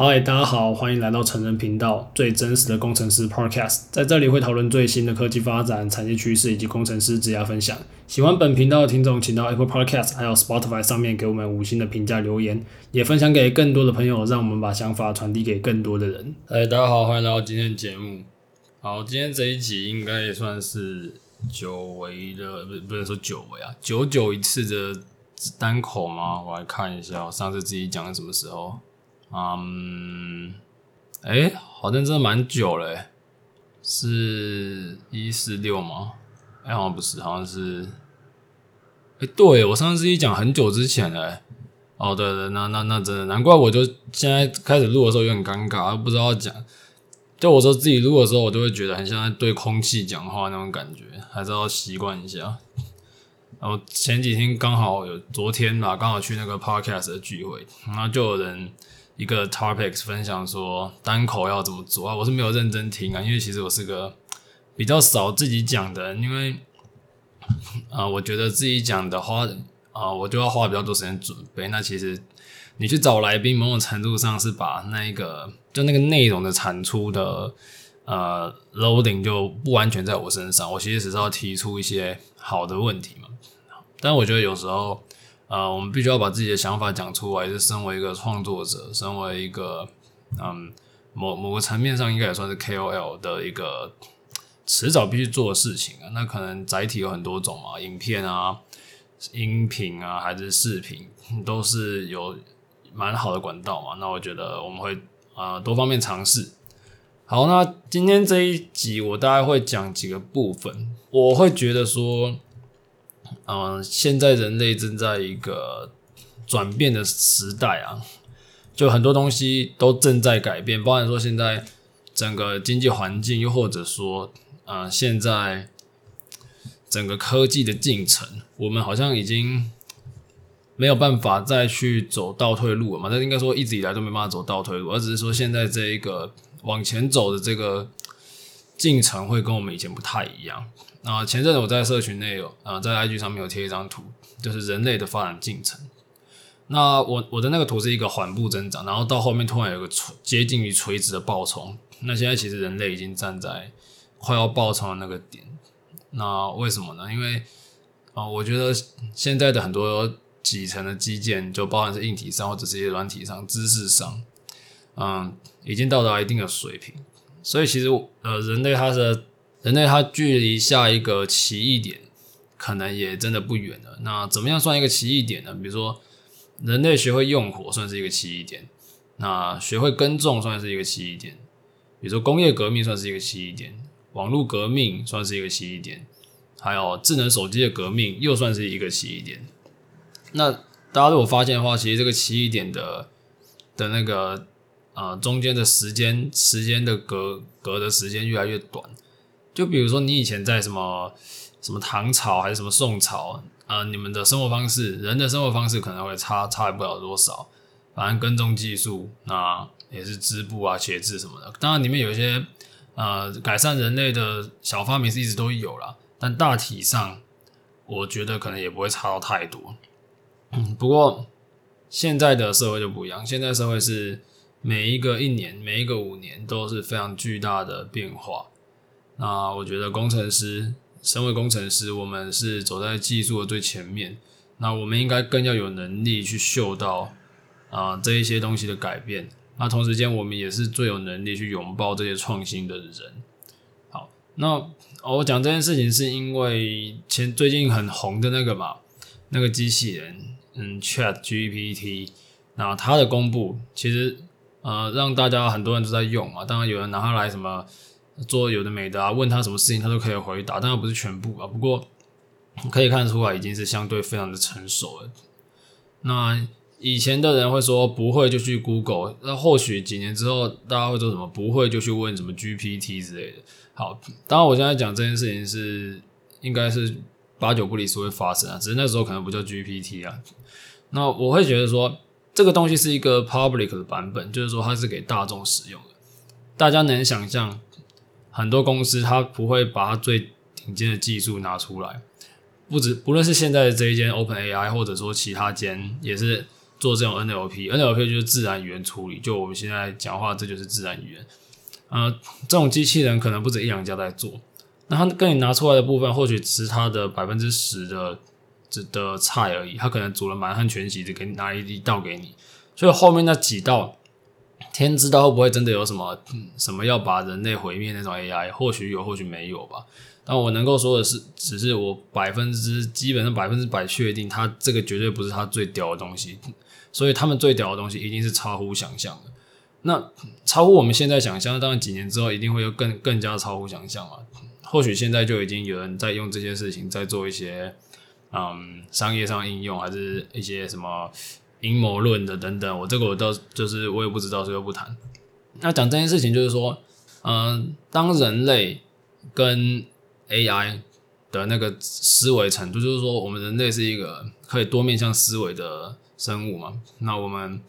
嗨，大家好，欢迎来到成人频道，最真实的工程师 Podcast，在这里会讨论最新的科技发展、产业趋势以及工程师职业分享。喜欢本频道的听众，请到 Apple Podcast 还有 Spotify 上面给我们五星的评价留言，也分享给更多的朋友，让我们把想法传递给更多的人。嗨，大家好，欢迎来到今天的节目。好，今天这一集应该也算是久违的，不不能说久违啊，久久一次的单口吗？我来看一下，上次自己讲的什么时候？嗯，哎、好像真的蛮久了，欸，是一四六吗？哎、欸，好像不是，好像是，哎、对，我上次自己讲很久之前了，哦，对对，那那那真的，难怪我就现在开始录的时候有点尴尬，不知道讲。就我说自己录的时候，我就会觉得很像在对空气讲话那种感觉，还是要习惯一下。然后前几天刚好有，昨天吧，刚好去那个 podcast 的聚会，然后就有人。一个 topics 分享说单口要怎么做啊？我是没有认真听啊，因为其实我是个比较少自己讲的，因为啊、我觉得自己讲的话啊、我就要花比较多时间准备。那其实你去找来宾，某种程度上是把那个就那个内容的产出的呃 loading 就不完全在我身上，我其实只是要提出一些好的问题嘛。但我觉得有时候。呃，我们必须要把自己的想法讲出来。是身为一个创作者，身为一个嗯，某某个层面上应该也算是 KOL 的一个迟早必须做的事情啊。那可能载体有很多种嘛，影片啊、音频啊，还是视频，都是有蛮好的管道嘛。那我觉得我们会呃多方面尝试。好，那今天这一集我大概会讲几个部分，我会觉得说。嗯，现在人类正在一个转变的时代啊，就很多东西都正在改变，包含说现在整个经济环境，又或者说，呃，现在整个科技的进程，我们好像已经没有办法再去走倒退路了嘛。但应该说一直以来都没办法走倒退路，而只是说现在这一个往前走的这个进程会跟我们以前不太一样。啊，前阵子我在社群内有啊，在 IG 上面有贴一张图，就是人类的发展进程。那我我的那个图是一个缓步增长，然后到后面突然有个垂接近于垂直的爆冲。那现在其实人类已经站在快要爆冲的那个点。那为什么呢？因为啊，我觉得现在的很多底层的基建，就包含是硬体上或者是一些软体上、知识上，嗯，已经到达一定的水平。所以其实呃，人类它是。人类它距离下一个奇异点，可能也真的不远了。那怎么样算一个奇异点呢？比如说，人类学会用火算是一个奇异点，那学会耕种算是一个奇异点。比如说工业革命算是一个奇异点，网络革命算是一个奇异点，还有智能手机的革命又算是一个奇异点。那大家如果发现的话，其实这个奇异点的的那个呃中间的时间时间的隔隔的时间越来越短。就比如说，你以前在什么什么唐朝还是什么宋朝啊、呃，你们的生活方式，人的生活方式可能会差差不了多少。反正耕种技术，那也是织布啊、写字什么的。当然，里面有一些呃改善人类的小发明是一直都有啦，但大体上，我觉得可能也不会差到太多。嗯，不过现在的社会就不一样，现在社会是每一个一年、每一个五年都是非常巨大的变化。那我觉得工程师，身为工程师，我们是走在技术的最前面。那我们应该更要有能力去嗅到啊、这一些东西的改变。那同时间，我们也是最有能力去拥抱这些创新的人。好，那、我讲这件事情是因为前最近很红的那个嘛，那个机器人，嗯，Chat GPT，那它的公布其实呃让大家很多人都在用嘛。当然有人拿它来什么。做有的没的啊，问他什么事情他都可以回答，当然不是全部啊。不过可以看出来已经是相对非常的成熟了。那以前的人会说不会就去 Google，那或许几年之后大家会说什么不会就去问什么 GPT 之类的。好，当然我现在讲这件事情是应该是八九不离十会发生啊，只是那时候可能不叫 GPT 啊。那我会觉得说这个东西是一个 public 的版本，就是说它是给大众使用的，大家能想象。很多公司它不会把它最顶尖的技术拿出来，不止不论是现在的这一间 OpenAI，或者说其他间也是做这种 NLP，NLP 就是自然语言处理，就我们现在讲话，这就是自然语言。呃，这种机器人可能不止一两家在做，那他跟你拿出来的部分，或许只是他的百分之十的这的菜而已，他可能煮了满汉全席，只给你拿一一道给你，所以后面那几道，天知道会不会真的有什么什么要把人类毁灭那种 AI，或许有，或许没有吧。但我能够说的是，只是我百分之基本上百分之百确定，它这个绝对不是它最屌的东西。所以他们最屌的东西一定是超乎想象的。那超乎我们现在想象，当然几年之后一定会有更更加超乎想象啊。或许现在就已经有人在用这些事情在做一些嗯商业上应用，还是一些什么阴谋论的等等。我这个我倒就是我也不知道，所以不谈。那讲这件事情就是说，嗯，当人类跟 AI 的那个思维程度，就是说，我们人类是一个可以多面向思维的生物嘛。那我们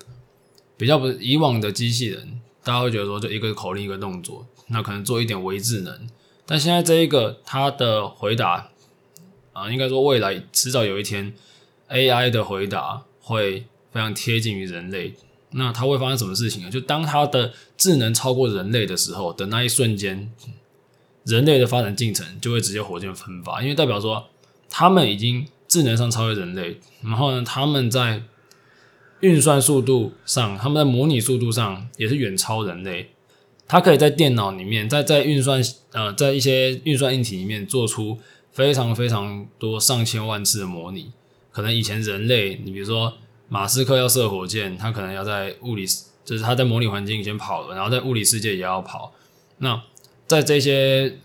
比较不以往的机器人，大家会觉得说，就一个口令一个动作，那可能做一点微智能。但现在这一个，它的回答啊、应该说未来迟早有一天，AI 的回答会非常贴近于人类。那它会发生什么事情呢？就当它的智能超过人类的时候的那一瞬间。人类的发展进程就会直接火箭喷发，因为代表说他们已经智能上超越人类，然后呢，他们在运算速度上，他们在模拟速度上也是远超人类。它可以在电脑里面，在在运算呃，在一些运算硬体里面做出非常非常多上千万次的模拟。可能以前人类，你比如说马斯克要射火箭，他可能要在物理，就是他在模拟环境先跑了，然后在物理世界也要跑。那在这些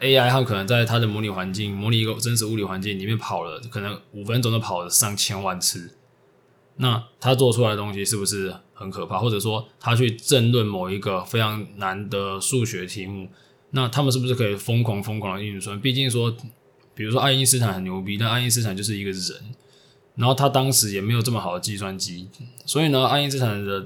AI，它可能在它的模拟环境，模拟一个真实物理环境里面跑了，可能五分钟都跑了上千万次。那他做出来的东西是不是很可怕？或者说，他去争论某一个非常难的数学题目，那他们是不是可以疯狂疯狂的运算？毕竟说，比如说爱因斯坦很牛逼，但爱因斯坦就是一个人，然后他当时也没有这么好的计算机，所以呢，爱因斯坦的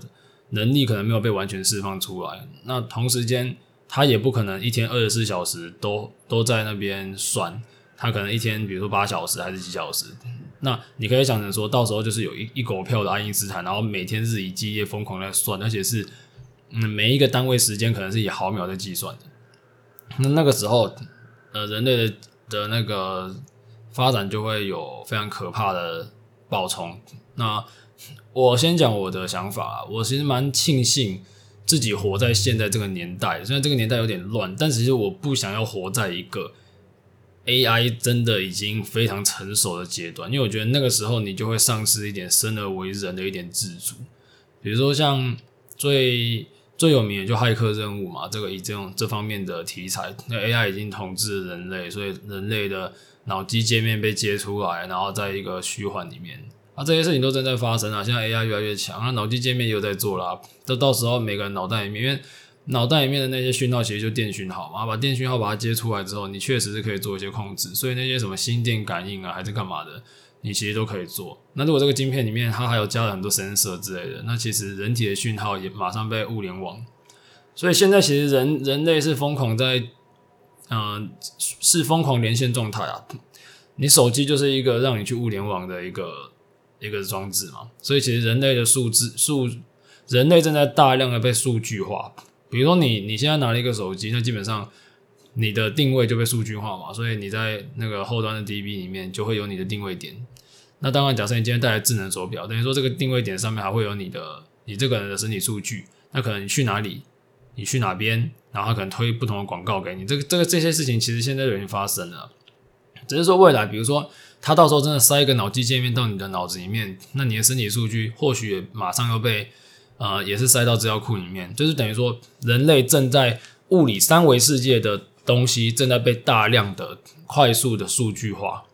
能力可能没有被完全释放出来。那同时间。他也不可能一天二十四小时都都在那边算，他可能一天比如说八小时还是几小时。那你可以想成说，到时候就是有一一狗票的爱因斯坦，然后每天日以继夜疯狂在算，而且是嗯每一个单位时间可能是以毫秒在计算的。那那个时候，呃，人类的的那个发展就会有非常可怕的保重。那我先讲我的想法，我其实蛮庆幸。自己活在现在这个年代，虽然这个年代有点乱，但其实我不想要活在一个 AI 真的已经非常成熟的阶段，因为我觉得那个时候你就会丧失一点生而为人的一点自主。比如说像最最有名的就骇客任务嘛，这个以这种这方面的题材，那 AI 已经统治人类，所以人类的脑机界面被接出来，然后在一个虚幻里面。啊，这些事情都正在发生啊！现在 AI 越来越强，那脑机界面也有在做啦。这到时候每个人脑袋里面，因为脑袋里面的那些讯号其实就电讯号嘛，把电讯号把它接出来之后，你确实是可以做一些控制。所以那些什么心电感应啊，还是干嘛的，你其实都可以做。那如果这个晶片里面它还有加了很多 sensor 之类的，那其实人体的讯号也马上被物联网。所以现在其实人人类是疯狂在，嗯、是疯狂连线状态啊！你手机就是一个让你去物联网的一个。一个装置嘛，所以其实人类的数字数，人类正在大量的被数据化。比如说你你现在拿了一个手机，那基本上你的定位就被数据化嘛，所以你在那个后端的 DB 里面就会有你的定位点。那当然，假设你今天带来智能手表，等于说这个定位点上面还会有你的你这个人的身体数据。那可能你去哪里，你去哪边，然后他可能推不同的广告给你。这个这个这些事情其实现在已经发生了，只是说未来，比如说。他到时候真的塞一个脑机界面到你的脑子里面，那你的身体数据或许也马上又被呃，也是塞到资料库里面，就是等于说人类正在物理三维世界的东西正在被大量的快速的数据化，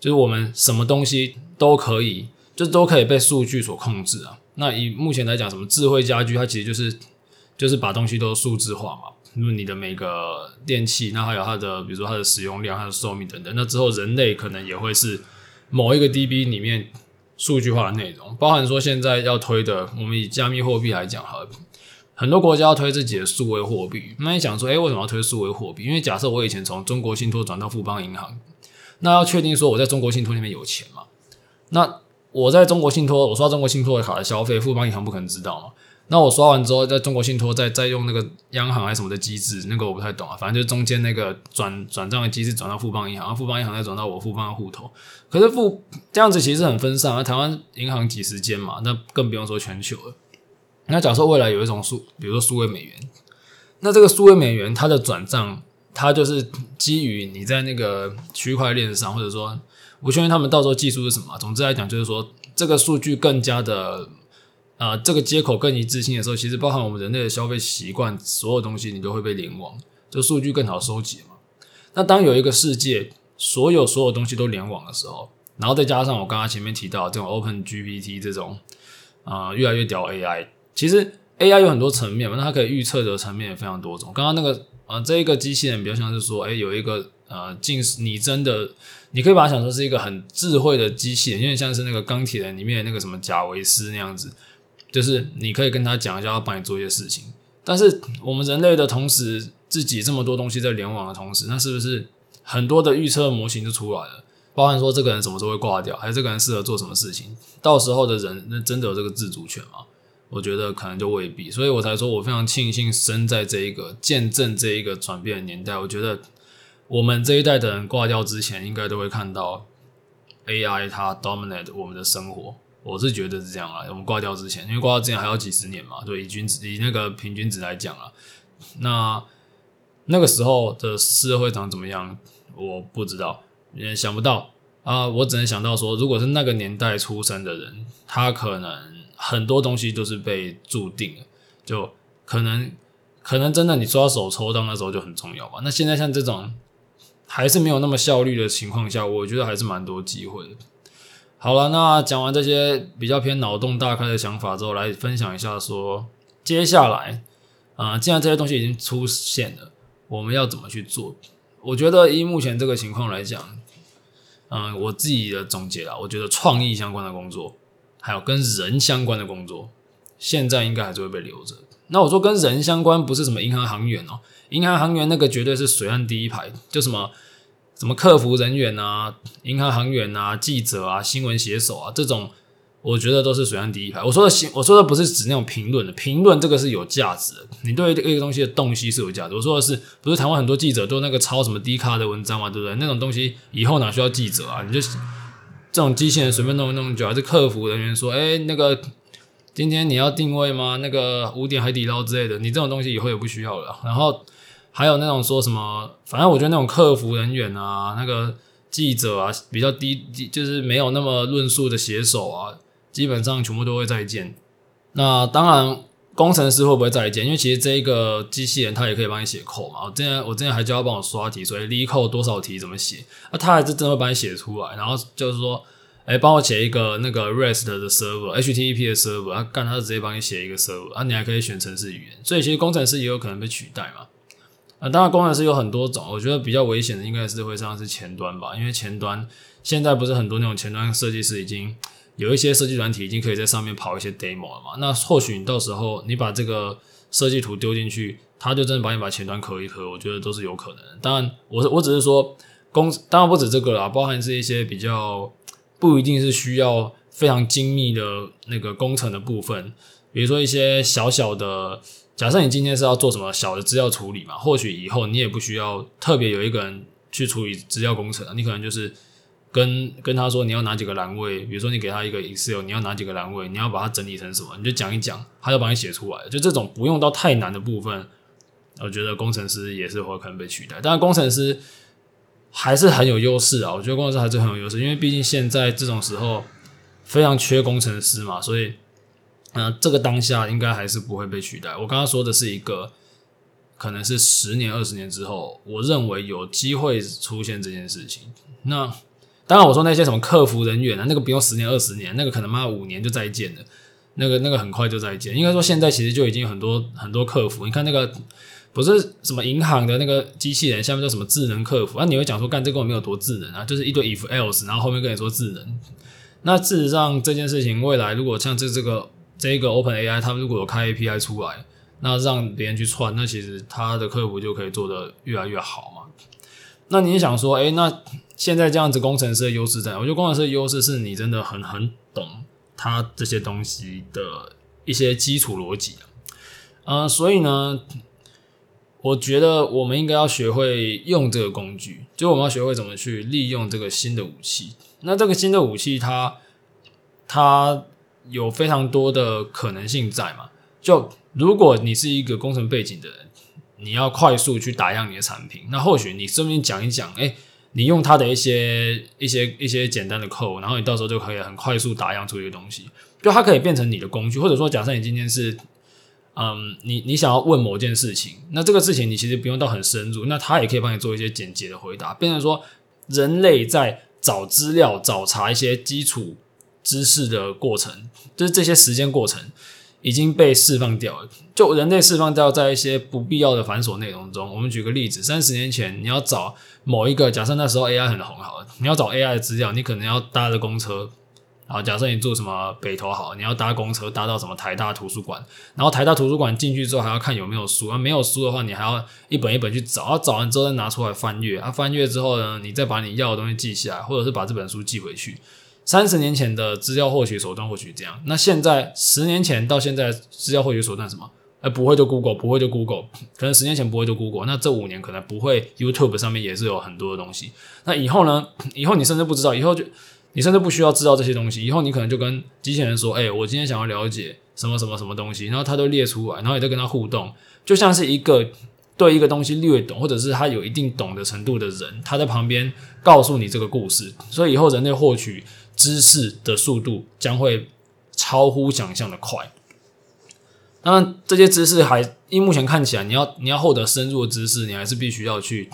就是我们什么东西都可以，就都可以被数据所控制啊。那以目前来讲，什么智慧家居，它其实就是就是把东西都数字化嘛。因为你的每个电器，那还有它的，比如说它的使用量、它的寿命等等，那之后人类可能也会是某一个 DB 里面数据化的内容，包含说现在要推的，我们以加密货币来讲，哈，很多国家要推自己的数位货币。那你想说，诶，为什么要推数位货币？因为假设我以前从中国信托转到富邦银行，那要确定说我在中国信托里面有钱嘛？那我在中国信托，我刷中国信托的卡的消费，富邦银行不可能知道嘛。那我刷完之后，在中国信托再再用那个央行还是什么的机制，那个我不太懂啊。反正就是中间那个转转账的机制转到富邦银行，然后富邦银行再转到我富邦的户头。可是富这样子其实很分散啊。台湾银行几十间嘛，那更不用说全球了。那假设未来有一种数，比如说数位美元，那这个数位美元它的转账，它就是基于你在那个区块链上，或者说我确认他们到时候技术是什么。总之来讲，就是说这个数据更加的。啊、这个接口更一致性的时候，其实包含我们人类的消费习惯，所有东西你都会被联网，就数据更好收集嘛。那当有一个世界，所有所有东西都联网的时候，然后再加上我刚刚前面提到这种 Open GPT 这种啊、越来越屌 AI，其实 AI 有很多层面嘛，那它可以预测的层面也非常多种。刚刚那个啊、呃，这一个机器人比较像是说，哎，有一个呃，近似拟真的，你可以把它想说是一个很智慧的机器人，有点像是那个钢铁人里面那个什么贾维斯那样子。就是你可以跟他讲一下，要帮你做一些事情。但是我们人类的同时，自己这么多东西在联网的同时，那是不是很多的预测模型就出来了？包含说这个人什么时候会挂掉，还是这个人适合做什么事情？到时候的人那真的有这个自主权吗？我觉得可能就未必。所以我才说我非常庆幸生在这一个见证这一个转变的年代。我觉得我们这一代的人挂掉之前，应该都会看到 AI 它 dominate 我们的生活。我是觉得是这样啊，我们挂掉之前，因为挂掉之前还要几十年嘛，对，以均值以那个平均值来讲啊，那那个时候的社会长怎么样，我不知道，也想不到啊，我只能想到说，如果是那个年代出生的人，他可能很多东西都是被注定了，就可能可能真的你抓手抽到那时候就很重要吧。那现在像这种还是没有那么效率的情况下，我觉得还是蛮多机会的。好了，那讲完这些比较偏脑洞大开的想法之后，来分享一下说，接下来啊、既然这些东西已经出现了，我们要怎么去做？我觉得以目前这个情况来讲，嗯、我自己的总结啦，我觉得创意相关的工作，还有跟人相关的工作，现在应该还是会被留着。那我说跟人相关，不是什么银行行员哦，银行行员那个绝对是水岸第一排，就什么。什么客服人员啊、银行行员啊、记者啊、新闻写手啊，这种我觉得都是水岸第一排。我说的新，我说的不是指那种评论的，评论这个是有价值的，你对这个东西的洞悉是有价值。我说的是，不是台湾很多记者都那个抄什么 D 卡的文章嘛，对不对？那种东西以后哪需要记者啊？你就这种机器人随便弄弄就，还是客服人员说，哎，那个今天你要定位吗？那个五点海底捞之类的，你这种东西以后也不需要了。然后。还有那种说什么，反正我觉得那种客服人员啊，那个记者啊，比较低，就是没有那么论述的写手啊，基本上全部都会再见。那当然，工程师会不会再见？因为其实这一个机器人它也可以帮你写 code 嘛。我之前我之前还叫他帮我刷题，所以 LeetCode 多少题怎么写，那他还是真的会帮你写出来。然后就是说，哎，帮我写一个那个 REST 的 server，HTTP 的 server，他干他直接帮你写一个 server，啊，你还可以选程式语言。所以其实工程师也有可能被取代嘛。啊，当然，工程师有很多种，我觉得比较危险的应该是会像是前端吧，因为前端现在不是很多那种前端设计师已经有一些设计软体已经可以在上面跑一些 demo 了嘛。那或许你到时候你把这个设计图丢进去，他就真的帮你把前端磕一磕，我觉得都是有可能。当然，我我只是说工，当然不止这个啦，包含是一些比较不一定是需要非常精密的那个工程的部分，比如说一些小小的。假设你今天是要做什么小的资料处理嘛，或许以后你也不需要特别有一个人去处理资料工程，你可能就是跟跟他说你要哪几个栏位，比如说你给他一个 Excel，你要哪几个栏位，你要把它整理成什么，你就讲一讲，他就帮你写出来。就这种不用到太难的部分，我觉得工程师也是会可能被取代。当然，工程师还是很有优势啊，我觉得工程师还是很有优势，因为毕竟现在这种时候非常缺工程师嘛，所以。那这个当下应该还是不会被取代。我刚刚说的是一个，可能是十年、二十年之后，我认为有机会出现这件事情。那当然，我说那些什么客服人员啊，那个不用十年、二十年，那个可能妈五年就再见了。那个那个很快就再见。应该说现在其实就已经很多很多客服。你看那个不是什么银行的那个机器人，下面叫什么智能客服？那、啊、你会讲说，干这个没有多智能啊，就是一堆 if else，然后后面跟你说智能。那事实上这件事情未来如果像这这个。这个 Open AI，他们如果有开 API 出来，那让别人去串，那其实他的客服就可以做得越来越好嘛。那你想说，诶，那现在这样子工程师的优势在哪？我觉得工程师的优势是你真的很很懂它这些东西的一些基础逻辑啊。呃，所以呢，我觉得我们应该要学会用这个工具，就我们要学会怎么去利用这个新的武器。那这个新的武器，它它有非常多的可能性在嘛？就如果你是一个工程背景的人，你要快速去打样你的产品，那或许你顺便讲一讲，哎，你用它的一些一些一些简单的 code，然后你到时候就可以很快速打样出一个东西，就它可以变成你的工具，或者说，假设你今天是。嗯，你你想要问某件事情，那这个事情你其实不用到很深入，那他也可以帮你做一些简洁的回答，变成说人类在找资料、找查一些基础知识的过程，就是这些时间过程已经被释放掉了。就人类释放掉在一些不必要的繁琐内容中。我们举个例子，三十年前你要找某一个，假设那时候 AI 很红好了，你要找 AI 的资料，你可能要搭着公车。然后假设你住什么北投好，你要搭公车搭到什么台大图书馆，然后台大图书馆进去之后还要看有没有书，啊没有书的话你还要一本一本去找，啊找完之后再拿出来翻阅，啊翻阅之后呢，你再把你要的东西记下来，或者是把这本书寄回去。三十年前的资料获取手段或许这样，那现在十年前到现在资料获取手段什么？呃不会就 Google，不会就 Google，可能十年前不会就 Google，那这五年可能不会 YouTube 上面也是有很多的东西。那以后呢？以后你甚至不知道，以后就。你甚至不需要知道这些东西，以后你可能就跟机器人说：“哎、我今天想要了解什么什么什么东西。”然后它都列出来，然后你再跟它互动，就像是一个对一个东西略懂，或者是他有一定懂的程度的人，他在旁边告诉你这个故事。所以以后人类获取知识的速度将会超乎想象的快。当然，这些知识还因目前看起来，你要你要获得深入的知识，你还是必须要去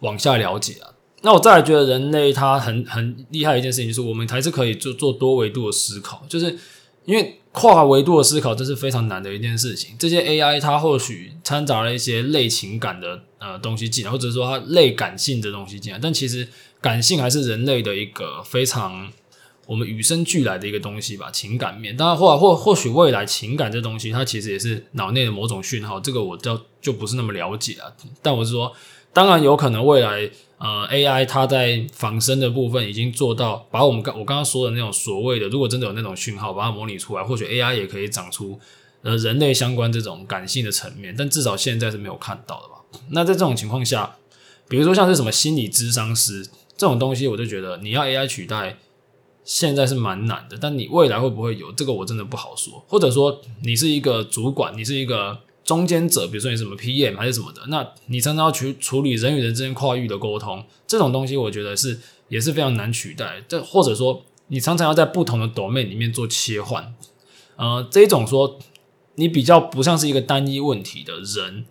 往下了解啊。那我再来觉得人类它很很厉害的一件事情，就是我们还是可以做做多维度的思考，就是因为跨维度的思考这是非常难的一件事情。这些 AI 它或许掺杂了一些类情感的呃东西进来，或者说它类感性的东西进来，但其实感性还是人类的一个非常我们与生俱来的一个东西吧，情感面。当然或或或许未来情感这东西它其实也是脑内的某种讯号，这个我就就不是那么了解了。但我是说，当然有可能未来。呃，AI 它在仿生的部分已经做到，把我们刚我刚刚说的那种所谓的，如果真的有那种讯号，把它模拟出来，或许 AI 也可以长出呃人类相关这种感性的层面，但至少现在是没有看到的吧？那在这种情况下，比如说像是什么心理咨商师这种东西，我就觉得你要 AI 取代，现在是蛮难的，但你未来会不会有这个，我真的不好说。或者说你是一个主管，你是一个。中间者，比如说你什么 PM 还是什么的，那你常常要去处理人与人之间跨域的沟通，这种东西我觉得是也是非常难取代。这或者说你常常要在不同的 domain 里面做切换，呃，这一种说你比较不像是一个单一问题的人，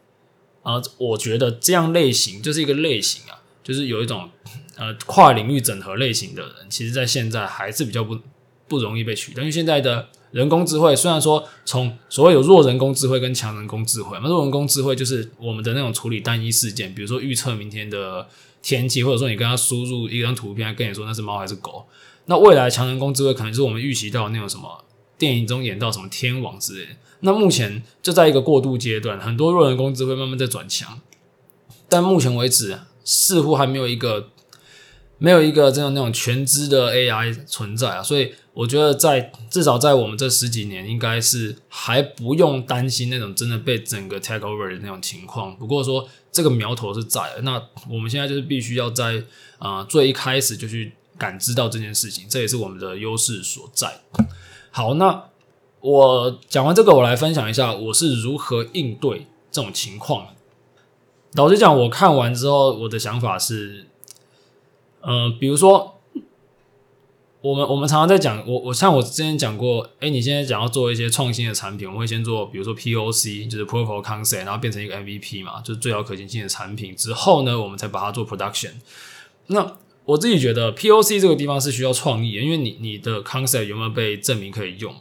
呃，我觉得这样类型就是一个类型啊，就是有一种呃跨领域整合类型的人，其实在现在还是比较不不容易被取代，因为现在的。人工智慧虽然说从所谓有弱人工智慧跟强人工智慧，那弱人工智慧就是我们的那种处理单一事件，比如说预测明天的天气，或者说你跟他输入一张图片，跟你说那是猫还是狗。那未来强人工智慧可能是我们预期到那种什么电影中演到什么天网之类的。那目前就在一个过渡阶段，很多弱人工智慧慢慢在转强，但目前为止似乎还没有一个没有一个这样那种全知的 AI 存在啊，所以。我觉得在至少在我们这十几年，应该是还不用担心那种真的被整个 take over 的那种情况。不过说这个苗头是在的，那我们现在就是必须要在啊、最一开始就去感知到这件事情，这也是我们的优势所在。好，那我讲完这个，我来分享一下我是如何应对这种情况。老实讲，我看完之后，我的想法是，呃，比如说。我们我们常常在讲，我我像我之前讲过，哎，你现在讲要做一些创新的产品，我们会先做，比如说 POC，就是 Proof of Concept，然后变成一个 MVP 嘛，就是最小可行性的产品之后呢，我们才把它做 Production。那我自己觉得 POC 这个地方是需要创意，因为你你的 Concept 有没有被证明可以用嘛？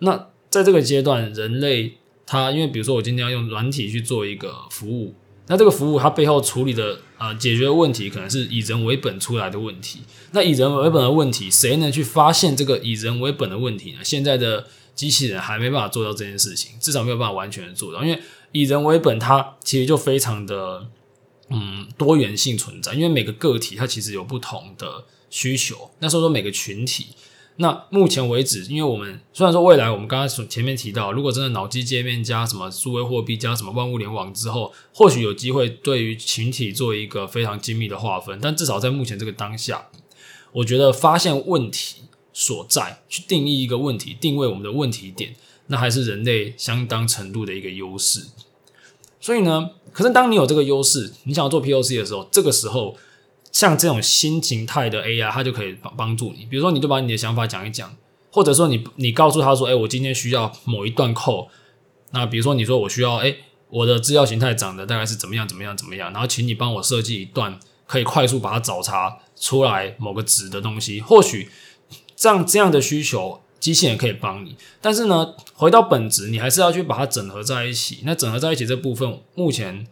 那在这个阶段，人类它因为比如说我今天要用软体去做一个服务。那这个服务它背后处理的、呃、解决的问题可能是以人为本出来的问题。那以人为本的问题，谁能去发现这个以人为本的问题呢？现在的机器人还没办法做到这件事情，至少没有办法完全做到。因为以人为本，它其实就非常的嗯多元性存在。因为每个个体它其实有不同的需求。那时候说每个群体，那目前为止，因为我们虽然说未来我们刚刚前面提到，如果真的脑机界面加什么数位货币加什么万物联网之后，或许有机会对于群体做一个非常精密的划分，但至少在目前这个当下，我觉得发现问题所在，去定义一个问题，定位我们的问题点，那还是人类相当程度的一个优势。所以呢，可是当你有这个优势，你想要做 POC 的时候，这个时候。像这种新形态的 AI，它就可以帮帮助你。比如说，你就把你的想法讲一讲，或者说你你告诉他说：“哎，我今天需要某一段扣。”那比如说，你说我需要，哎，我的资料形态长得大概是怎么样怎么样怎么样，然后请你帮我设计一段可以快速把它找查出来某个值的东西。或许这样这样的需求，机器人可以帮你。但是呢，回到本质，你还是要去把它整合在一起。那整合在一起这部分，目前。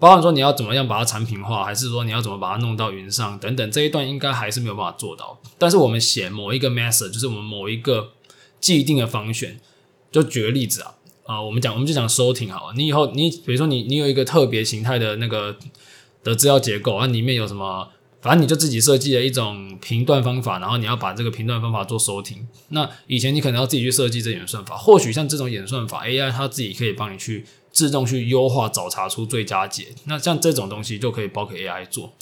包含说你要怎么样把它产品化，还是说你要怎么把它弄到云上等等，这一段应该还是没有办法做到。但是我们写某一个 method，就是我们某一个既定的方选，就举个例子啊，啊、呃，我们讲我们就讲收听好了。你以后你比如说你你有一个特别形态的那个的资料结构啊，里面有什么，反正你就自己设计了一种评断方法，然后你要把这个评断方法做收听。那以前你可能要自己去设计这演算法，或许像这种演算法 AI 它自己可以帮你去。自动去优化，找查出最佳解。那像这种东西就可以包给 AI 做。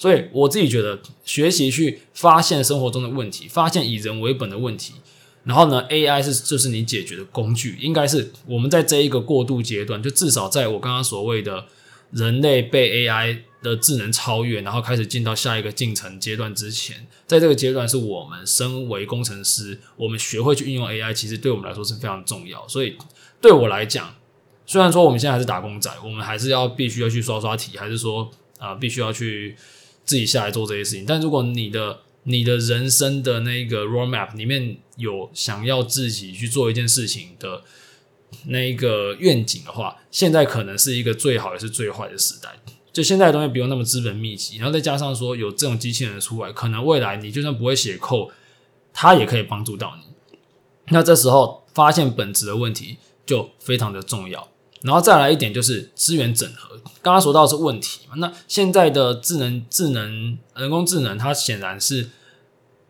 所以我自己觉得，学习去发现生活中的问题，发现以人为本的问题，然后呢，AI 是就是你解决的工具。应该是我们在这一个过渡阶段，就至少在我刚刚所谓的人类被 AI 的智能超越，然后开始进到下一个进程阶段之前，在这个阶段是我们身为工程师，我们学会去运用 AI，其实对我们来说是非常重要。所以对我来讲。虽然说我们现在还是打工仔，我们还是要必须要去刷刷题，还是说啊、必须要去自己下来做这些事情。但如果你的你的人生的那个 roadmap 里面有想要自己去做一件事情的那一个愿景的话，现在可能是一个最好也是最坏的时代。就现在的东西不用那么资本密集，然后再加上说有这种机器人出来，可能未来你就算不会写 code，它也可以帮助到你。那这时候发现本质的问题就非常的重要。然后再来一点就是资源整合，刚刚说到是问题嘛，那现在的智能智能人工智能，它显然是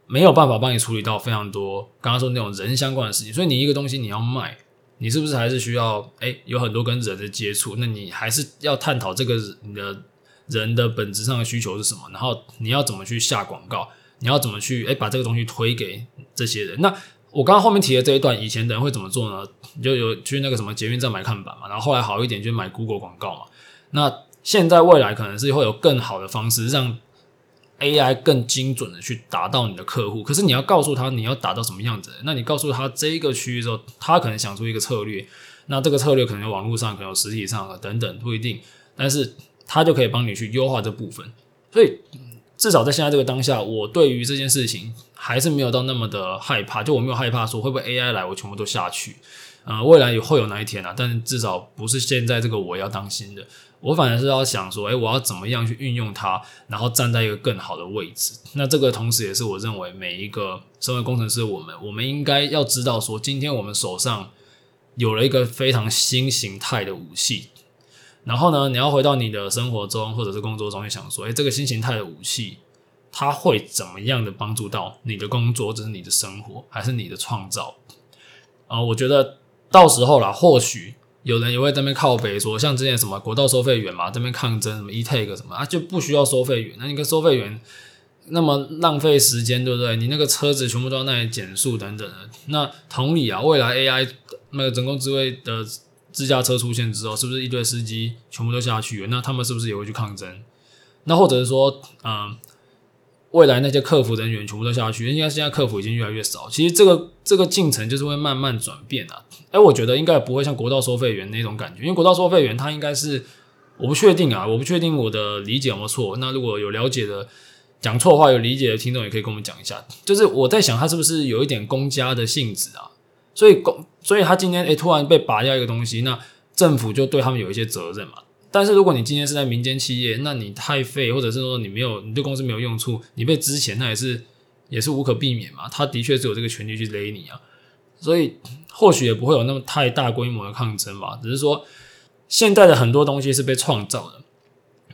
没有办法帮你处理到非常多刚刚说那种人相关的事情，所以你一个东西你要卖，你是不是还是需要诶有很多跟人的接触？那你还是要探讨这个你的人的本质上的需求是什么，然后你要怎么去下广告，你要怎么去诶把这个东西推给这些人？那我刚刚后面提的这一段，以前的人会怎么做呢？就有去那个什么捷运站买看板嘛，然后后来好一点就买 Google 广告嘛。那现在未来可能是会有更好的方式，让 AI 更精准的去达到你的客户。可是你要告诉他你要达到什么样子，那你告诉他这一个区域之后，他可能想出一个策略。那这个策略可能网络上，可能有实体上等等不一定，但是他就可以帮你去优化这部分。所以至少在现在这个当下，我对于这件事情。还是没有到那么的害怕，就我没有害怕说会不会 AI 来，我全部都下去。呃，未来也会有那一天啊，但至少不是现在这个我要当心的。我反而是要想说，诶，我要怎么样去运用它，然后站在一个更好的位置。那这个同时也是我认为每一个身为工程师，我们我们应该要知道说，今天我们手上有了一个非常新形态的武器。然后呢，你要回到你的生活中或者是工作中去想说，诶，这个新形态的武器。它会怎么样的帮助到你的工作，这是你的生活，还是你的创造？啊、我觉得到时候啦，或许有人也会在那边靠北说，像之前什么国道收费员嘛，这边抗争什么 e-tag 什么啊，就不需要收费员。那你个收费员那么浪费时间，对不对？你那个车子全部都要那里减速等等的。那同理啊，未来 AI 那个人工智慧的自驾车出现之后，是不是一堆司机全部都下去？那他们是不是也会去抗争？那或者是说，嗯、未来那些客服人员全部都下去，应该现在客服已经越来越少。其实这个这个进程就是会慢慢转变啊。哎，我觉得应该不会像国道收费员那种感觉，因为国道收费员他应该是，我不确定啊，我不确定我的理解有没有错。那如果有了解的，讲错话有理解的听众也可以跟我们讲一下。就是我在想他是不是有一点公家的性质啊？所以公，所以他今天哎突然被拔掉一个东西，那政府就对他们有一些责任嘛。但是如果你今天是在民间企业，那你太废，或者是说你没有，你对公司没有用处，你被之前，那 也是也是无可避免嘛。他的确是有这个权利去勒你啊，所以或许也不会有那么太大规模的抗争吧。只是说现在的很多东西是被创造的，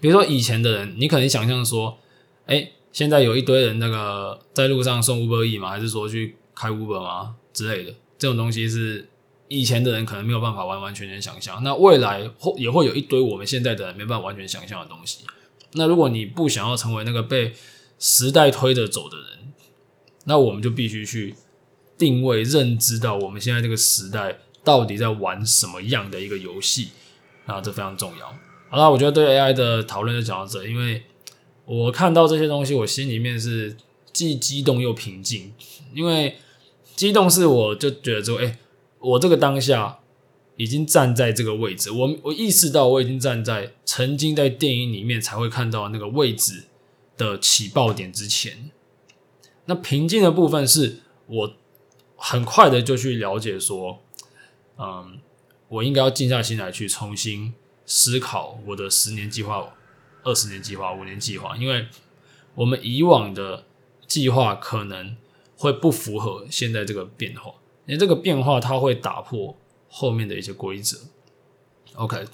比如说以前的人，你可能想象说，哎，现在有一堆人那个在路上送 Uber E 嘛，还是说去开 Uber 吗之类的？这种东西是以前的人可能没有办法完完全全想象，那未来会也会有一堆我们现在的人没办法完全想象的东西。那如果你不想要成为那个被时代推着走的人，那我们就必须去定位、认知到我们现在这个时代到底在玩什么样的一个游戏，那这非常重要。好了，我觉得对 AI 的讨论就讲到这，因为我看到这些东西，我心里面是既激动又平静。因为激动是我就觉得说，哎，我这个当下已经站在这个位置，我我意识到我已经站在曾经在电影里面才会看到那个位置的起爆点之前。那平静的部分是我很快的就去了解说，嗯，我应该要静下心来去重新思考我的十年计划、二十年计划、五年计划，因为我们以往的计划可能会不符合现在这个变化，因为这个变化它会打破后面的一些规则。OK，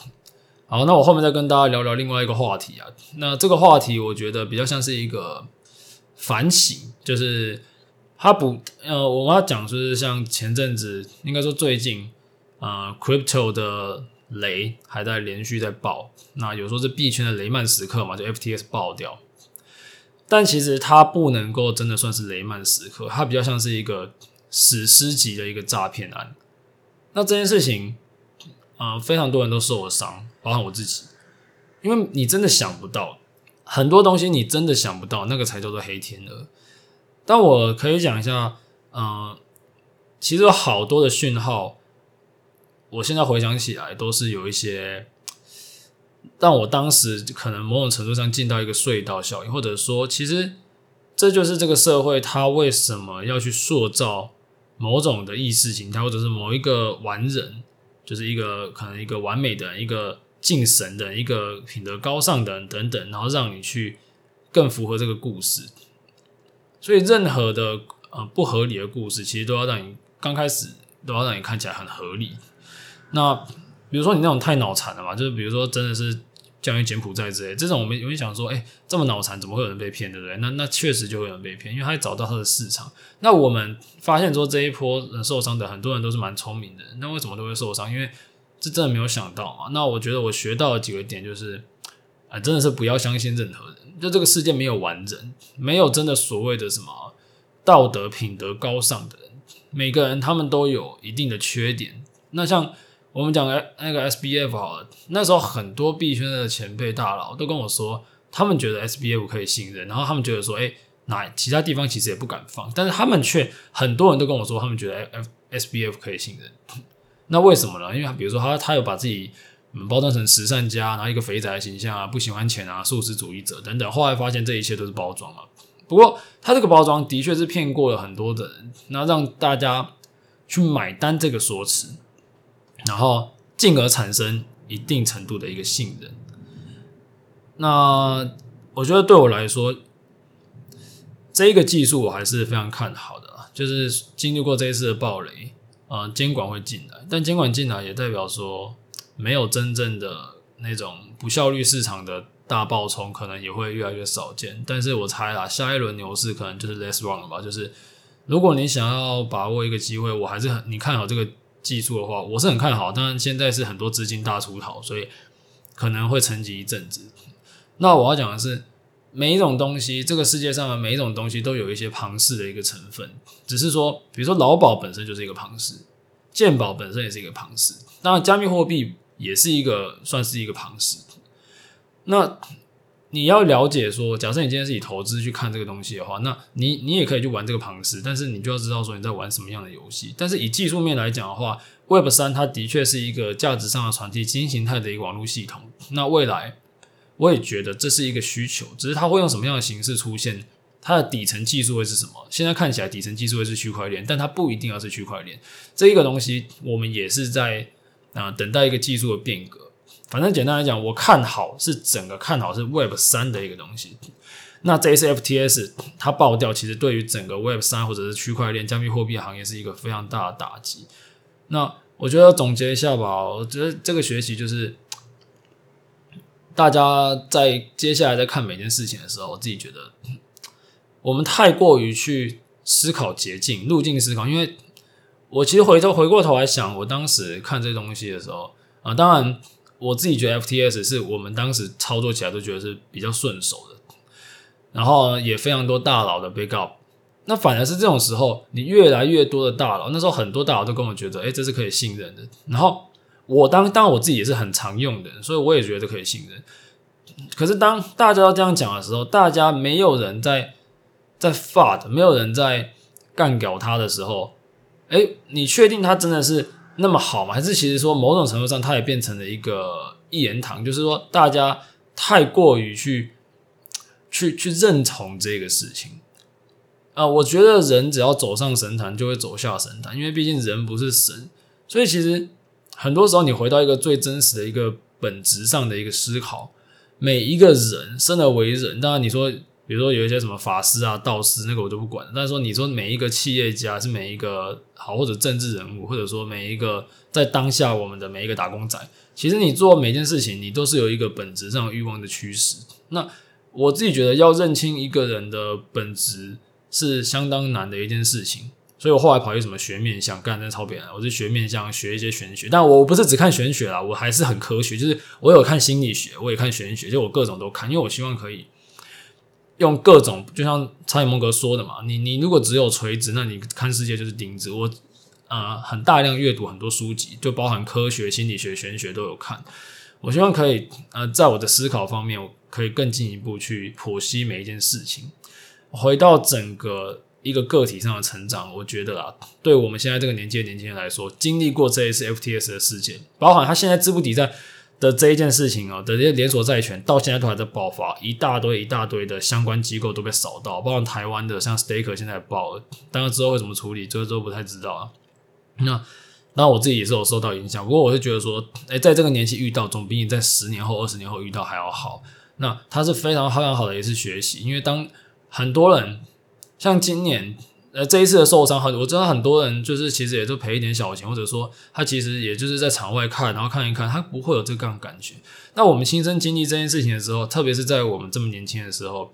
好，那我后面再跟大家聊聊另外一个话题啊。那这个话题我觉得比较像是一个。反省就是他不呃，我要讲就是像前阵子，应该说最近啊，呃，crypto 的雷还在连续在爆。那有时候是币圈的雷曼时刻嘛，就 FTS 爆掉。但其实它不能够真的算是雷曼时刻，它比较像是一个史诗级的一个诈骗案。那这件事情，呃，非常多人都受了伤，包括我自己，因为你真的想不到。很多东西你真的想不到，那个才叫做黑天鹅。但我可以讲一下，嗯、其实有好多的讯号，我现在回想起来都是有一些，但我当时可能某种程度上进到一个隧道效应，或者说，其实这就是这个社会它为什么要去塑造某种的意识形态，或者是某一个完人，就是一个可能一个完美的一个。敬神的一个品德高尚的人等等，然后让你去更符合这个故事。所以任何的呃不合理的故事，其实都要让你刚开始都要让你看起来很合理。那比如说你那种太脑残了嘛，就是比如说真的是将于柬埔寨之类这种，我们有没有想说，哎、这么脑残怎么会有人被骗，对不对？那那确实就会有人被骗，因为他找到他的市场。那我们发现说这一波人受伤的很多人都是蛮聪明的，那为什么都会受伤？因为这真的没有想到嘛？那我觉得我学到的几个点就是，啊、真的是不要相信任何人。就这个世界没有完人，没有真的所谓的什么道德品德高尚的人。每个人他们都有一定的缺点。那像我们讲的那个 SBF 好了，那时候很多币圈的前辈大佬都跟我说，他们觉得 SBF 可以信任，然后他们觉得说，哎，哪其他地方其实也不敢放，但是他们却很多人都跟我说，他们觉得 F SBF 可以信任。那为什么呢？因为比如说他他有把自己嗯包装成慈善家，然后一个肥宅的形象啊，不喜欢钱啊，素食主义者等等。后来发现这一切都是包装啊。不过他这个包装的确是骗过了很多的人，那让大家去买单这个说辞，然后进而产生一定程度的一个信任。那我觉得对我来说，这一个技术我还是非常看好的，就是经历过这一次的暴雷。呃，监管会进来，但监管进来也代表说，没有真正的那种不效率市场的大爆冲，可能也会越来越少见。但是我猜啦，下一轮牛市可能就是 less run 了吧。就是如果你想要把握一个机会，我还是很你看好这个技术的话，我是很看好。当然现在是很多资金大出逃，所以可能会沉寂一阵子。那我要讲的是。每一种东西，这个世界上的每一种东西都有一些庞氏的一个成分，只是说，比如说劳保本身就是一个庞氏，健保本身也是一个庞氏，当然加密货币也是一个算是一个庞氏。那你要了解说，假设你今天是以投资去看这个东西的话，那你你也可以去玩这个庞氏，但是你就要知道说你在玩什么样的游戏。但是以技术面来讲的话，Web 三它的确是一个价值上的传递、新形态的一个网络系统。那未来。我也觉得这是一个需求，只是它会用什么样的形式出现，它的底层技术会是什么？现在看起来底层技术会是区块链，但它不一定要是区块链。这一个东西，我们也是在啊、呃、等待一个技术的变革。反正简单来讲，我看好是整个看好是 Web 三的一个东西。那这次 FTS 它爆掉，其实对于整个 Web 三或者是区块链加密货币行业是一个非常大的打击。那我觉得总结一下吧，我觉得这个学习就是。大家在接下来在看每件事情的时候，我自己觉得，我们太过于去思考捷径、路径思考。因为我其实回头回过头来想，我当时看这东西的时候啊，当然我自己觉得 FTS 是我们当时操作起来都觉得是比较顺手的，然后也非常多大佬的 backup。那反而是这种时候，你越来越多的大佬，那时候很多大佬都跟我觉得，哎，这是可以信任的。然后我当当我自己也是很常用的，所以我也觉得可以信任。可是当大家要这样讲的时候，大家没有人在在 FUD，没有人在干掉他的时候，哎，你确定他真的是那么好吗？还是其实说某种程度上，它也变成了一个一言堂，就是说大家太过于去 去去认同这个事情啊？我觉得人只要走上神坛，就会走下神坛，因为毕竟人不是神，所以其实很多时候你回到一个最真实的一个本质上的一个思考。每一个人生而为人，当然你说，比如说有一些什么法师啊、道士，那个我都不管。但是说，你说每一个企业家是每一个好，或者政治人物，或者说每一个在当下我们的每一个打工仔，其实你做每件事情，你都是有一个本质上欲望的驱使。那我自己觉得，要认清一个人的本质是相当难的一件事情。所以我后来跑去什么学面相，干那超别人，我是学面相，学一些玄学。但我不是只看玄学啦，我还是很科学，就是我有看心理学，我也看玄学，就我各种都看，因为我希望可以用各种，就像查理蒙格说的嘛，你你如果只有垂直，那你看世界就是钉子。我呃很大量阅读很多书籍，就包含科学、心理学、玄学都有看。我希望可以呃在我的思考方面，我可以更进一步去剖析每一件事情，回到整个。一个个体上的成长，我觉得啦，对我们现在这个年纪的年轻人来说，经历过这一次 FTS 的事件，包含他现在资不抵债的这一件事情啊，的这些连锁债权到现在都还在爆发，一大堆一大堆的相关机构都被扫到，包括台湾的像 Staker 现在爆了，当然之后会怎么处理，这个都不太知道啊。那那我自己也是有受到影响，不过我是觉得说，哎，在这个年纪遇到，总比你在十年后、二十年后遇到还要好。那它是非常非常好的一次学习，因为当很多人。像今年，呃，这一次的受伤，很我知道很多人就是其实也就赔一点小钱，或者说他其实也就是在场外看，然后看一看，他不会有这个感觉。那我们亲身经历这件事情的时候，特别是在我们这么年轻的时候，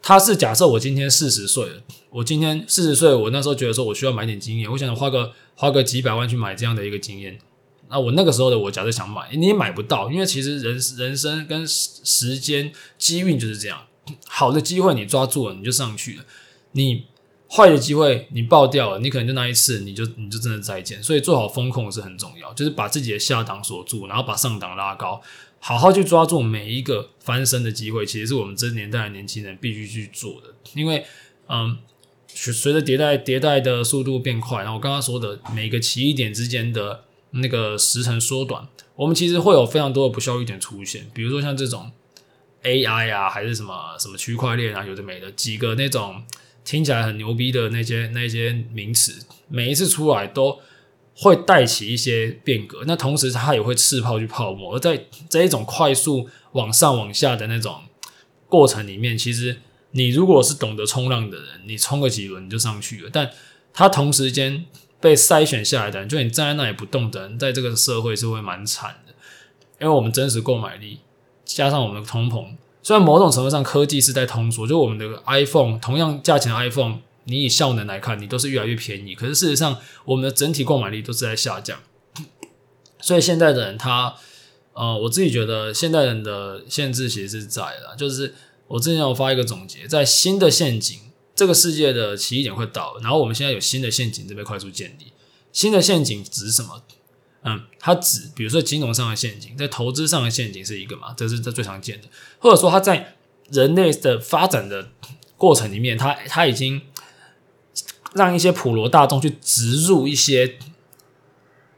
他是假设我今天四十岁了，我今天四十岁，我那时候觉得说我需要买点经验，我想花个花个几百万去买这样的一个经验。那我那个时候的我，假设想买，你也买不到，因为其实人人生跟时间机运就是这样，好的机会你抓住了，你就上去了。你坏的机会你爆掉了，你可能就那一次你就你就真的再见。所以做好风控是很重要，就是把自己的下档锁住，然后把上档拉高，好好去抓住每一个翻身的机会。其实是我们这年代的年轻人必须去做的，因为嗯，随着迭代迭代的速度变快，然后我刚刚说的每个奇异点之间的那个时程缩短，我们其实会有非常多的不效率点出现，比如说像这种 AI 啊，还是什么什么区块链啊，有的没的几个那种。听起来很牛逼的那些那些名词，每一次出来都会带起一些变革。那同时，它也会刺泡去泡沫。而在这一种快速往上往下的那种过程里面，其实你如果是懂得冲浪的人，你冲个几轮你就上去了。但它同时间被筛选下来的人，就你站在那里不动的人，在这个社会是会蛮惨的。因为我们真实购买力加上我们的通膨。虽然某种程度上科技是在通缩，就我们的 iPhone 同样价钱的 iPhone，你以效能来看，你都是越来越便宜。可是事实上，我们的整体购买力都是在下降。所以现在的人他，呃，我自己觉得现代人的限制其实是在的，就是我之前有发一个总结，在新的陷阱，这个世界的奇异点会到，然后我们现在有新的陷阱正被快速建立。新的陷阱指什么？嗯，它指比如说金融上的陷阱，在投资上的陷阱是一个嘛，这是这最常见的，或者说它在人类的发展的过程里面，它它已经让一些普罗大众去植入一些，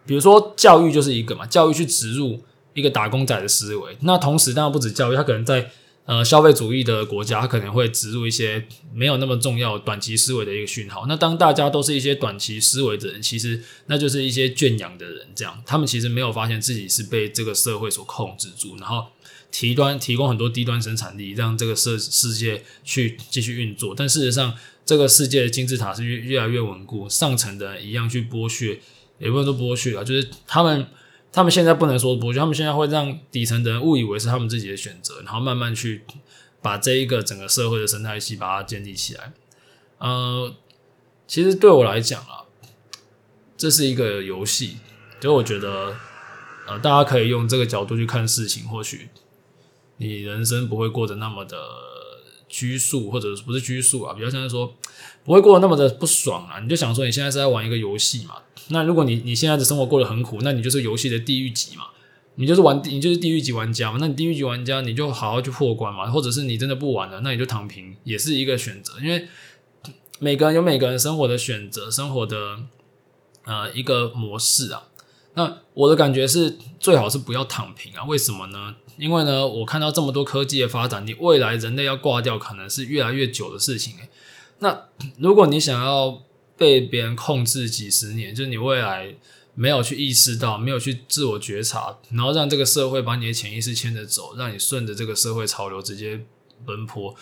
比如说教育就是一个嘛，教育去植入一个打工仔的思维，那同时当然不止教育，它可能在。呃，消费主义的国家，它可能会植入一些没有那么重要短期思维的一个讯号。那当大家都是一些短期思维的人，其实那就是一些圈养的人，这样他们其实没有发现自己是被这个社会所控制住，然后提端提供很多低端生产力，让这个世世界去继续运作。但事实上，这个世界的金字塔是越越来越稳固，上层的一样去剥削，也不能说剥削啊，就是他们。他们现在不能说不，就他们现在会让底层的人误以为是他们自己的选择，然后慢慢去把这一个整个社会的生态系把它建立起来。呃，其实对我来讲啊，这是一个游戏，就我觉得，呃，大家可以用这个角度去看事情，或许你人生不会过得那么的拘束，或者不是拘束啊，比较像是说不会过得那么的不爽啊。你就想说，你现在是在玩一个游戏嘛？那如果你你现在的生活过得很苦，那你就是游戏的地狱级嘛？你就是玩，你就是地狱级玩家嘛？那你地狱级玩家，你就好好去破关嘛？或者是你真的不玩了，那你就躺平，也是一个选择，因为。每个人有每个人生活的选择，生活的呃一个模式啊。那我的感觉是，最好是不要躺平啊。为什么呢？因为呢，我看到这么多科技的发展，你未来人类要挂掉，可能是越来越久的事情。那如果你想要被别人控制几十年，就是你未来没有去意识到，没有去自我觉察，然后让这个社会把你的潜意识牵着走，让你顺着这个社会潮流直接奔波，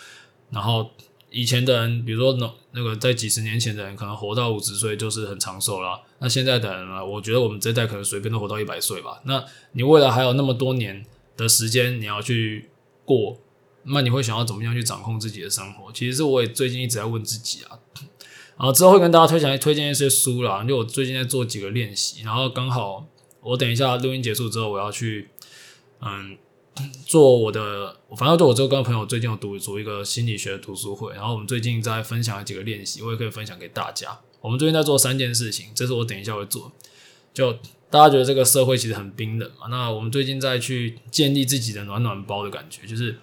然后。以前的人，比如说那那个在几十年前的人，可能活到五十岁就是很长寿了。那现在的人呢？我觉得我们这代可能随便都活到一百岁吧。那你未来还有那么多年的时间你要去过，那你会想要怎么样去掌控自己的生活？其实是我也最近一直在问自己啊。然后之后会跟大家推荐推荐一些书啦，就我最近在做几个练习，然后刚好我等一下录音结束之后，我要去嗯。做我的，反正就我这个朋友最近有读读一个心理学的读书会，然后我们最近在分享几个练习，我也可以分享给大家。我们最近在做三件事情，这是我等一下会做。就大家觉得这个社会其实很冰冷嘛，那我们最近在去建立自己的暖暖包的感觉，就是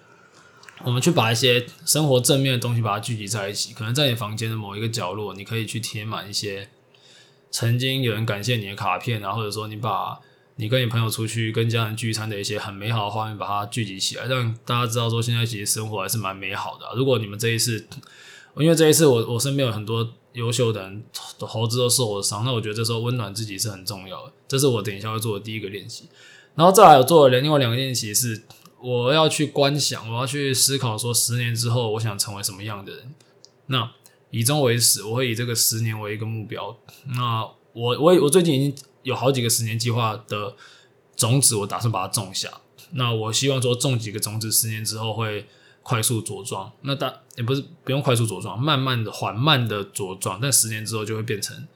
我们去把一些生活正面的东西把它聚集在一起，可能在你房间的某一个角落，你可以去贴满一些曾经有人感谢你的卡片，然后或者说你把。你跟你朋友出去跟家人聚餐的一些很美好的画面，把它聚集起来，让大家知道说现在其实生活还是蛮美好的。如果你们这一次，因为这一次我我身边有很多优秀的人，投资都受了伤，那我觉得这时候温暖自己是很重要的。这是我等一下要做的第一个练习，然后再来我做的另外两个练习是，我要去观想，我要去思考说十年之后我想成为什么样的人。那以终为始，我会以这个十年为一个目标。那我我我最近已经。有好几个十年计划的种子，我打算把它种下。那我希望说种几个种子，十年之后会快速茁壮。那大也不是不用快速茁壮，慢慢的、缓慢的茁壮。但十年之后就会变成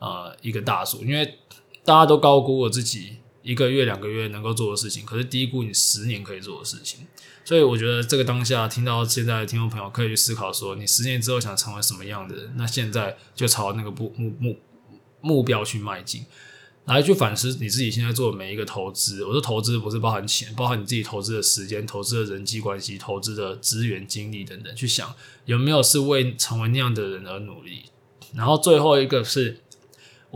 呃一个大树，因为大家都高估我自己一个月、两个月能够做的事情，可是低估你十年可以做的事情。所以我觉得这个当下听到现在的听众朋友可以去思考说，你十年之后想成为什么样的人？那现在就朝那个目目目目标去迈进。来去反思你自己现在做的每一个投资。我说投资不是包含钱，包含你自己投资的时间、投资的人际关系、投资的资源、精力等等。去想有没有是为成为那样的人而努力。然后最后一个是，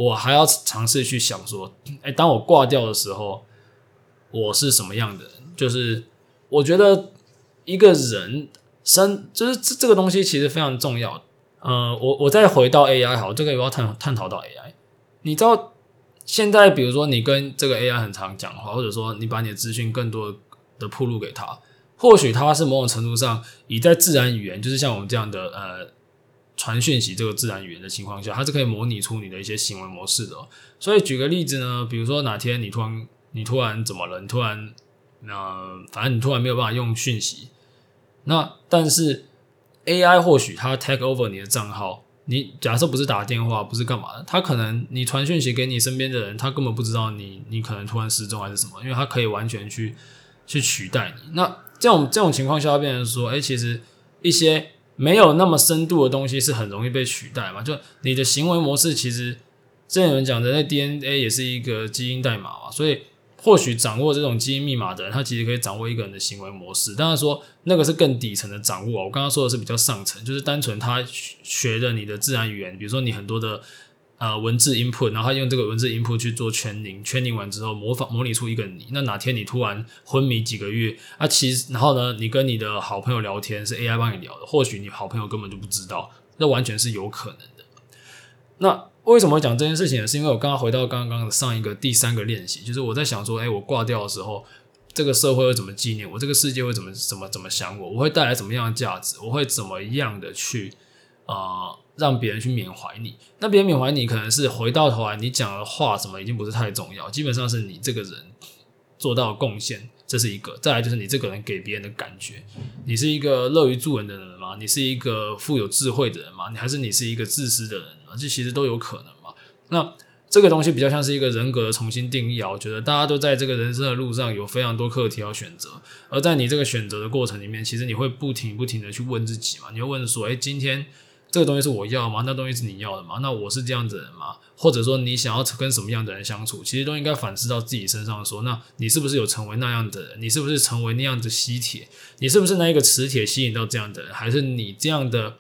我还要尝试去想说，哎，当我挂掉的时候，我是什么样的人？就是我觉得一个人生，就是这这个东西其实非常重要。呃，我我再回到 AI 好，这个我要探探讨到 AI，你知道？现在，比如说你跟这个 AI 很常讲话，或者说你把你的资讯更多的铺路给他，或许他是某种程度上以在自然语言，就是像我们这样的呃传讯息这个自然语言的情况下，它是可以模拟出你的一些行为模式的。所以举个例子呢，比如说哪天你突然你突然怎么了？你突然呃，反正你突然没有办法用讯息，那但是 AI 或许它 take over 你的账号。你假设不是打电话，不是干嘛的，他可能你传讯息给你身边的人，他根本不知道你你可能突然失踪还是什么，因为他可以完全去去取代你。那这种这种情况下，变成说，哎、其实一些没有那么深度的东西是很容易被取代嘛。就你的行为模式，其实之前有人讲的，那 DNA 也是一个基因代码嘛，所以。或许掌握这种基因密码的人，他其实可以掌握一个人的行为模式。当然说那个是更底层的掌握。我刚刚说的是比较上层，就是单纯他学的你的自然语言，比如说你很多的呃文字 input，然后他用这个文字 input 去做 training，training 完之后模仿模拟出一个你。那哪天你突然昏迷几个月啊，其实然后呢，你跟你的好朋友聊天是 AI 帮你聊的，或许你好朋友根本就不知道，那完全是有可能的。那。为什么讲这件事情呢？是因为我刚刚回到刚刚的上一个第三个练习，就是我在想说，哎，我挂掉的时候，这个社会会怎么纪念我？这个世界会怎么怎么怎么想我？我会带来怎么样的价值？我会怎么样的去呃让别人去缅怀你？那别人缅怀你，可能是回到头来你讲的话什么已经不是太重要，基本上是你这个人做到贡献，这是一个。再来就是你这个人给别人的感觉，你是一个乐于助人的人吗？你是一个富有智慧的人吗？你还是你是一个自私的人吗？这其实都有可能嘛。那这个东西比较像是一个人格的重新定义啊。我觉得大家都在这个人生的路上有非常多课题要选择，而在你这个选择的过程里面，其实你会不停不停的去问自己嘛。你会问说，诶，今天。这个东西是我要吗？那东西是你要的吗？那我是这样子的人吗？或者说你想要跟什么样的人相处？其实都应该反思到自己身上说，那你是不是有成为那样的人？你是不是成为那样的吸铁？你是不是那一个磁铁吸引到这样的人？还是你这样的？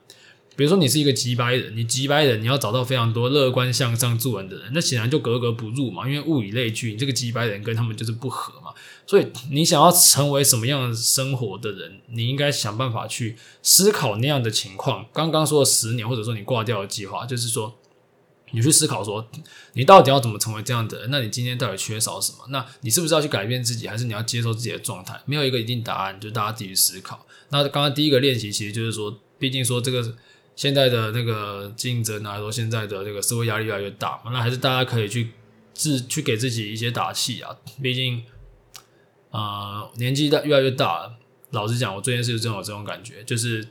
比如说你是一个机掰人，你机掰人，你要找到非常多乐观向上助人的人，那显然就格格不入嘛，因为物以类聚，你这个机掰人跟他们就是不合嘛。所以你想要成为什么样的生活的人，你应该想办法去思考那样的情况。刚刚说的十年，或者说你挂掉的计划，就是说你去思考说，你到底要怎么成为这样的人？那你今天到底缺少什么？那你是不是要去改变自己，还是你要接受自己的状态？没有一个一定答案，就大家自己去思考。那刚刚第一个练习，其实就是说，毕竟说这个。现在的那个竞争啊，说现在的这个社会压力越来越大嘛，那还是大家可以去自去给自己一些打气啊。毕竟，呃，年纪大越来越大了。老实讲，我最近是真有这种感觉，就是，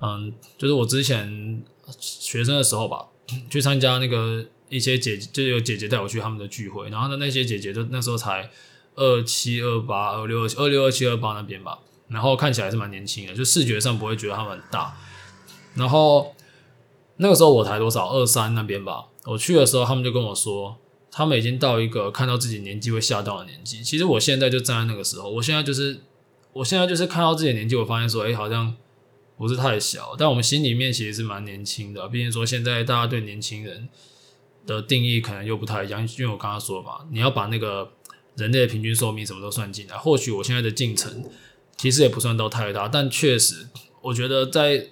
嗯，就是我之前学生的时候吧，去参加那个一些姐姐，就有姐姐带我去他们的聚会，然后呢，那些姐姐就那时候才二七二八二六二六二七二八那边吧，然后看起来是蛮年轻的，就视觉上不会觉得他们很大。然后那个时候我才多少二三那边吧，我去的时候他们就跟我说，他们已经到一个看到自己年纪会吓到的年纪。其实我现在就站在那个时候，我现在就是我现在就是看到自己的年纪，我发现说，哎，好像不是太小，但我们心里面其实是蛮年轻的。毕竟说现在大家对年轻人的定义可能又不太一样，因为我刚刚说嘛，你要把那个人类平均寿命什么都算进来。或许我现在的进程其实也不算到太大，但确实我觉得在。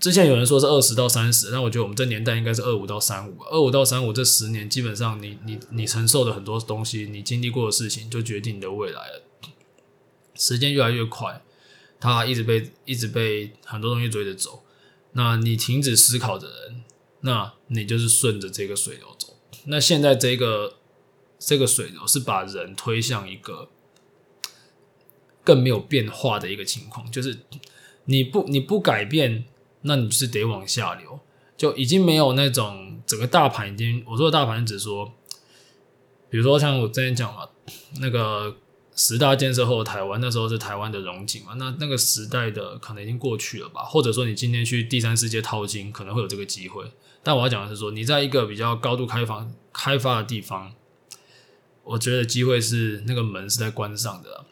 之前有人说是二十到三十，那我觉得我们这年代应该是二五到三五。二五到三五这十年，基本上你你你承受的很多东西，你经历过的事情，就决定你的未来了。时间越来越快，它一直被一直被很多东西追着走。那你停止思考的人，那你就是顺着这个水流走。那现在这个这个水流是把人推向一个更没有变化的一个情况，就是你不你不改变。那你就是得往下流，就已经没有那种整个大盘已经，我说的大盘只说，比如说像我之前讲嘛，那个十大建设后台湾，那时候是台湾的荣景嘛，那那个时代的可能已经过去了吧，或者说你今天去第三世界淘金，可能会有这个机会。但我要讲的是说，你在一个比较高度开放开发的地方，我觉得机会是那个门是在关上的，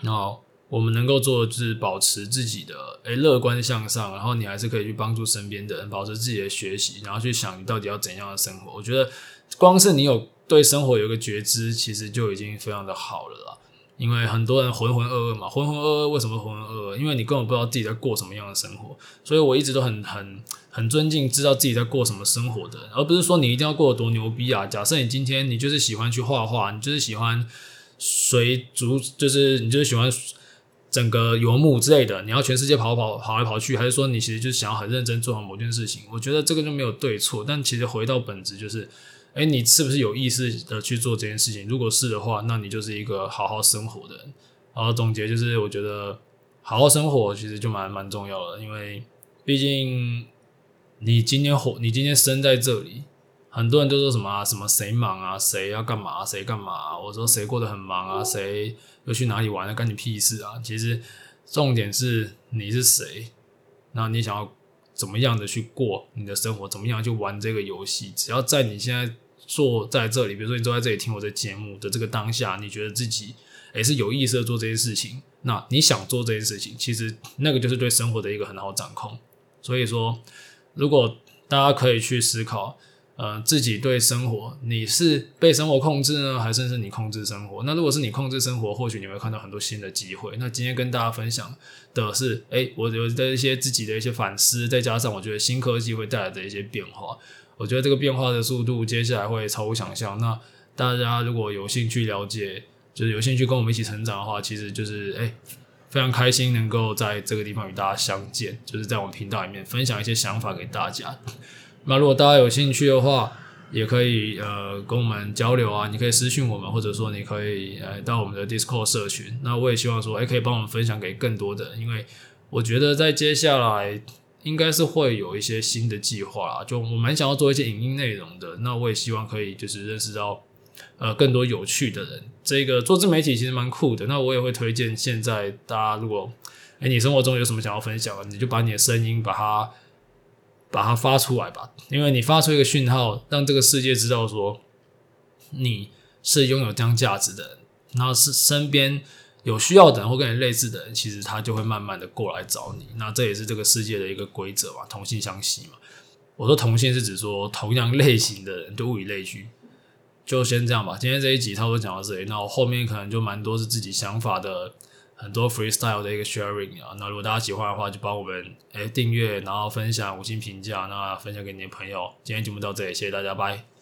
然后。我们能够做的就是保持自己的诶乐观向上，然后你还是可以去帮助身边的人，保持自己的学习，然后去想你到底要怎样的生活。我觉得光是你有对生活有个觉知，其实就已经非常的好了啦。因为很多人浑浑噩噩嘛，浑浑噩噩为什么浑浑噩噩？因为你根本不知道自己在过什么样的生活。所以我一直都很很很尊敬知道自己在过什么生活的，而不是说你一定要过得多牛逼啊。假设你今天你就是喜欢去画画，你就是喜欢随足，就是你就是喜欢。整个游牧之类的，你要全世界跑跑跑来跑去，还是说你其实就是想要很认真做好某件事情？我觉得这个就没有对错，但其实回到本质就是，诶，你是不是有意识的去做这件事情？如果是的话，那你就是一个好好生活的人。然后总结就是，我觉得好好生活其实就蛮蛮重要的，因为毕竟你今天活，你今天生在这里。很多人都说什么啊，什么谁忙啊，谁要干嘛，谁干嘛啊？我说谁过得很忙啊，谁又去哪里玩了，干你屁事啊！其实重点是你是谁，那你想要怎么样的去过你的生活，怎么样去玩这个游戏？只要在你现在坐在这里，比如说你坐在这里听我的节目的这个当下，你觉得自己也是有意识的做这些事情，那你想做这些事情，其实那个就是对生活的一个很好掌控。所以说，如果大家可以去思考。呃，自己对生活，你是被生活控制呢，还是是你控制生活？那如果是你控制生活，或许你会看到很多新的机会。那今天跟大家分享的是，诶，我有的一些自己的一些反思，再加上我觉得新科技会带来的一些变化。我觉得这个变化的速度，接下来会超乎想象。那大家如果有兴趣了解，就是有兴趣跟我们一起成长的话，其实就是诶，非常开心能够在这个地方与大家相见，就是在我们频道里面分享一些想法给大家。那如果大家有兴趣的话，也可以呃跟我们交流啊，你可以私信我们，或者说你可以呃到我们的 Discord 社群。那我也希望说，哎，可以帮我们分享给更多的人，因为我觉得在接下来应该是会有一些新的计划啊，就我蛮想要做一些影音内容的。那我也希望可以就是认识到呃更多有趣的人。这个做自媒体其实蛮酷的。那我也会推荐现在大家如果哎你生活中有什么想要分享的，你就把你的声音把它。把它发出来吧，因为你发出一个讯号，让这个世界知道说你是拥有这样价值的人，然后是身边有需要的人或跟你类似的人，其实他就会慢慢的过来找你。那这也是这个世界的一个规则嘛，同性相吸嘛。我说同性是指说同样类型的人都物以类聚。就先这样吧，今天这一集差不多讲到这里，那我后面可能就蛮多是自己想法的。很多 freestyle 的一个 sharing 啊，那如果大家喜欢的话，就帮我们诶订阅，然后分享五星评价，那分享给你的朋友。今天节目到这里，谢谢大家，拜。